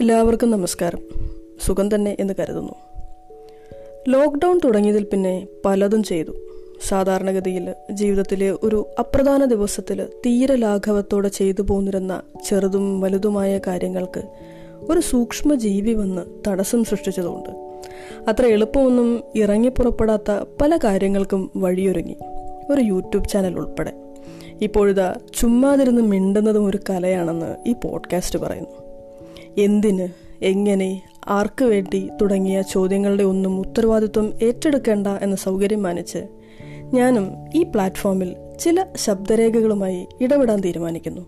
എല്ലാവർക്കും നമസ്കാരം. സുഖം തന്നെ എന്ന് കരുതുന്നു. ലോക്ക്ഡൗൺ തുടങ്ങിയതിൽ പിന്നെ പലതും ചെയ്തു. സാധാരണഗതിയിൽ ജീവിതത്തിലെ ഒരു അപ്രധാന ദിവസത്തിൽ തീരെ ലാഘവത്തോടെ ചെയ്തു പോന്നിരുന്ന ചെറുതും വലുതുമായ കാര്യങ്ങൾക്ക് ഒരു സൂക്ഷ്മ ജീവി വന്ന് തടസ്സം സൃഷ്ടിച്ചതുകൊണ്ട് അത്ര എളുപ്പമൊന്നും ഇറങ്ങി പുറപ്പെടാത്ത പല കാര്യങ്ങൾക്കും വഴിയൊരുങ്ങി. ഒരു യൂട്യൂബ് ചാനൽ ഉൾപ്പെടെ. ഇപ്പോഴിതാ ചുമ്മാതിരുന്ന് മിണ്ടുന്നതും ഒരു കലയാണെന്ന് ഈ പോഡ്കാസ്റ്റ് പറയുന്നു. എന്തിന് എങ്ങനെ ആർക്ക് വേണ്ടി തുടങ്ങിയ ചോദ്യങ്ങളുടെ ഒന്നും ഉത്തരവാദിത്വം ഏറ്റെടുക്കേണ്ട എന്ന സൗകര്യം മാനിച്ച് ഞാനും ഈ പ്ലാറ്റ്ഫോമിൽ ചില ശബ്ദരേഖകളുമായി ഇടപെടാൻ തീരുമാനിക്കുന്നു.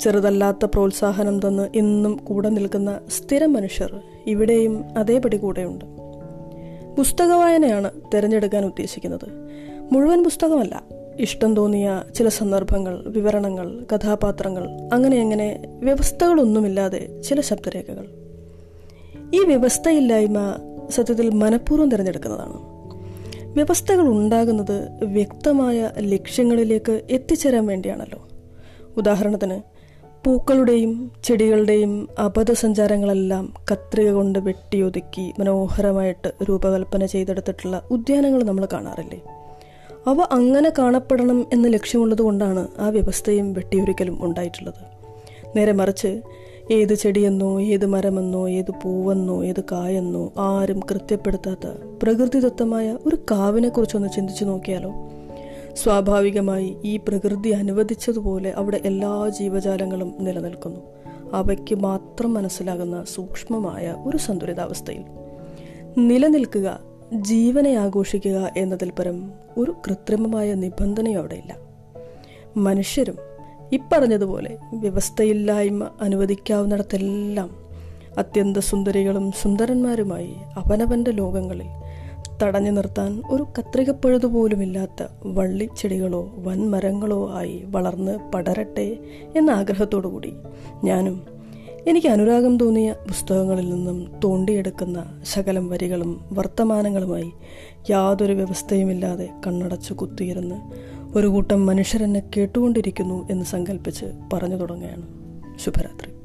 ചെറുതല്ലാത്ത പ്രോത്സാഹനം തന്ന് ഇന്നും കൂടെ നിൽക്കുന്ന സ്ഥിരം മനുഷ്യർ ഇവിടെയും അതേപടി കൂടെയുണ്ട്. പുസ്തക വായനയാണ് തിരഞ്ഞെടുക്കാൻ ഉദ്ദേശിക്കുന്നത്. മുഴുവൻ പുസ്തകമല്ല ഇഷ്ടം തോന്നിയ ചില സന്ദർഭങ്ങൾ വിവരണങ്ങൾ കഥാപാത്രങ്ങൾ അങ്ങനെ അങ്ങനെ വ്യവസ്ഥകളൊന്നുമില്ലാതെ ചില ശബ്ദരേഖകൾ. ഈ വ്യവസ്ഥയില്ലായ്മ സത്യത്തിൽ മനഃപൂർവം തിരഞ്ഞെടുക്കുന്നതാണ്. വ്യവസ്ഥകൾ ഉണ്ടാകുന്നത് വ്യക്തമായ ലക്ഷ്യങ്ങളിലേക്ക് എത്തിച്ചേരാൻ വേണ്ടിയാണല്ലോ. ഉദാഹരണത്തിന് പൂക്കളുടെയും ചെടികളുടെയും അബദ്ധസഞ്ചാരങ്ങളെല്ലാം കത്രിക കൊണ്ട് വെട്ടിയൊതുക്കി മനോഹരമായിട്ട് രൂപകൽപ്പന ചെയ്തെടുത്തിട്ടുള്ള ഉദ്യാനങ്ങൾ നമ്മൾ കാണാറില്ലേ? അവ അങ്ങനെ കാണപ്പെടണം എന്ന ലക്ഷ്യമുള്ളത് കൊണ്ടാണ് ആ വ്യവസ്ഥയും വെട്ടിയൊരിക്കലും ഉണ്ടായിട്ടുള്ളത്. നേരെ മറിച്ച് ഏത് ചെടിയെന്നോ ഏത് മരമെന്നോ ഏത് പൂവെന്നോ ഏത് കായെന്നോ ആരും കൃത്യപ്പെടുത്താത്ത പ്രകൃതിദത്തമായ ഒരു കാവിനെക്കുറിച്ചൊന്ന് ചിന്തിച്ചു നോക്കിയാലോ? സ്വാഭാവികമായി ഈ പ്രകൃതി അനുവദിച്ചതുപോലെ അവിടെ എല്ലാ ജീവജാലങ്ങളും നിലനിൽക്കുന്നു. അവയ്ക്ക് മാത്രം മനസ്സിലാകുന്ന സൂക്ഷ്മമായ ഒരു സന്തുലിതാവസ്ഥയിൽ. നിലനിൽക്കുക ജീവനെ ആഘോഷിക്കുക എന്നതിൽ പരം ഒരു കൃത്രിമമായ നിബന്ധനയും മനുഷ്യരും ഇപ്പറഞ്ഞതുപോലെ വ്യവസ്ഥയില്ലായ്മ അനുവദിക്കാവുന്നിടത്തെല്ലാം അത്യന്ത സുന്ദരികളും സുന്ദരന്മാരുമായി അവനവന്റെ ലോകങ്ങളിൽ തടഞ്ഞു നിർത്താൻ ഒരു കത്രികപ്പഴുതുപോലുമില്ലാത്ത വള്ളിച്ചെടികളോ വൻമരങ്ങളോ ആയി വളർന്ന് പടരട്ടെ എന്ന ആഗ്രഹത്തോടുകൂടി ഞാനും എനിക്ക് അനുരാഗം തോന്നിയ പുസ്തകങ്ങളിൽ നിന്നും തോണ്ടിയെടുക്കുന്ന ശകലം വരികളും വർത്തമാനങ്ങളുമായി യാതൊരു വ്യവസ്ഥയുമില്ലാതെ കണ്ണടച്ചു കുത്തിയിരുന്ന് ഒരു കൂട്ടം മനുഷ്യരെന്നെ കേട്ടുകൊണ്ടിരിക്കുന്നു എന്ന് സങ്കല്പിച്ച് പറഞ്ഞു തുടങ്ങുകയാണ്. ശുഭരാത്രി.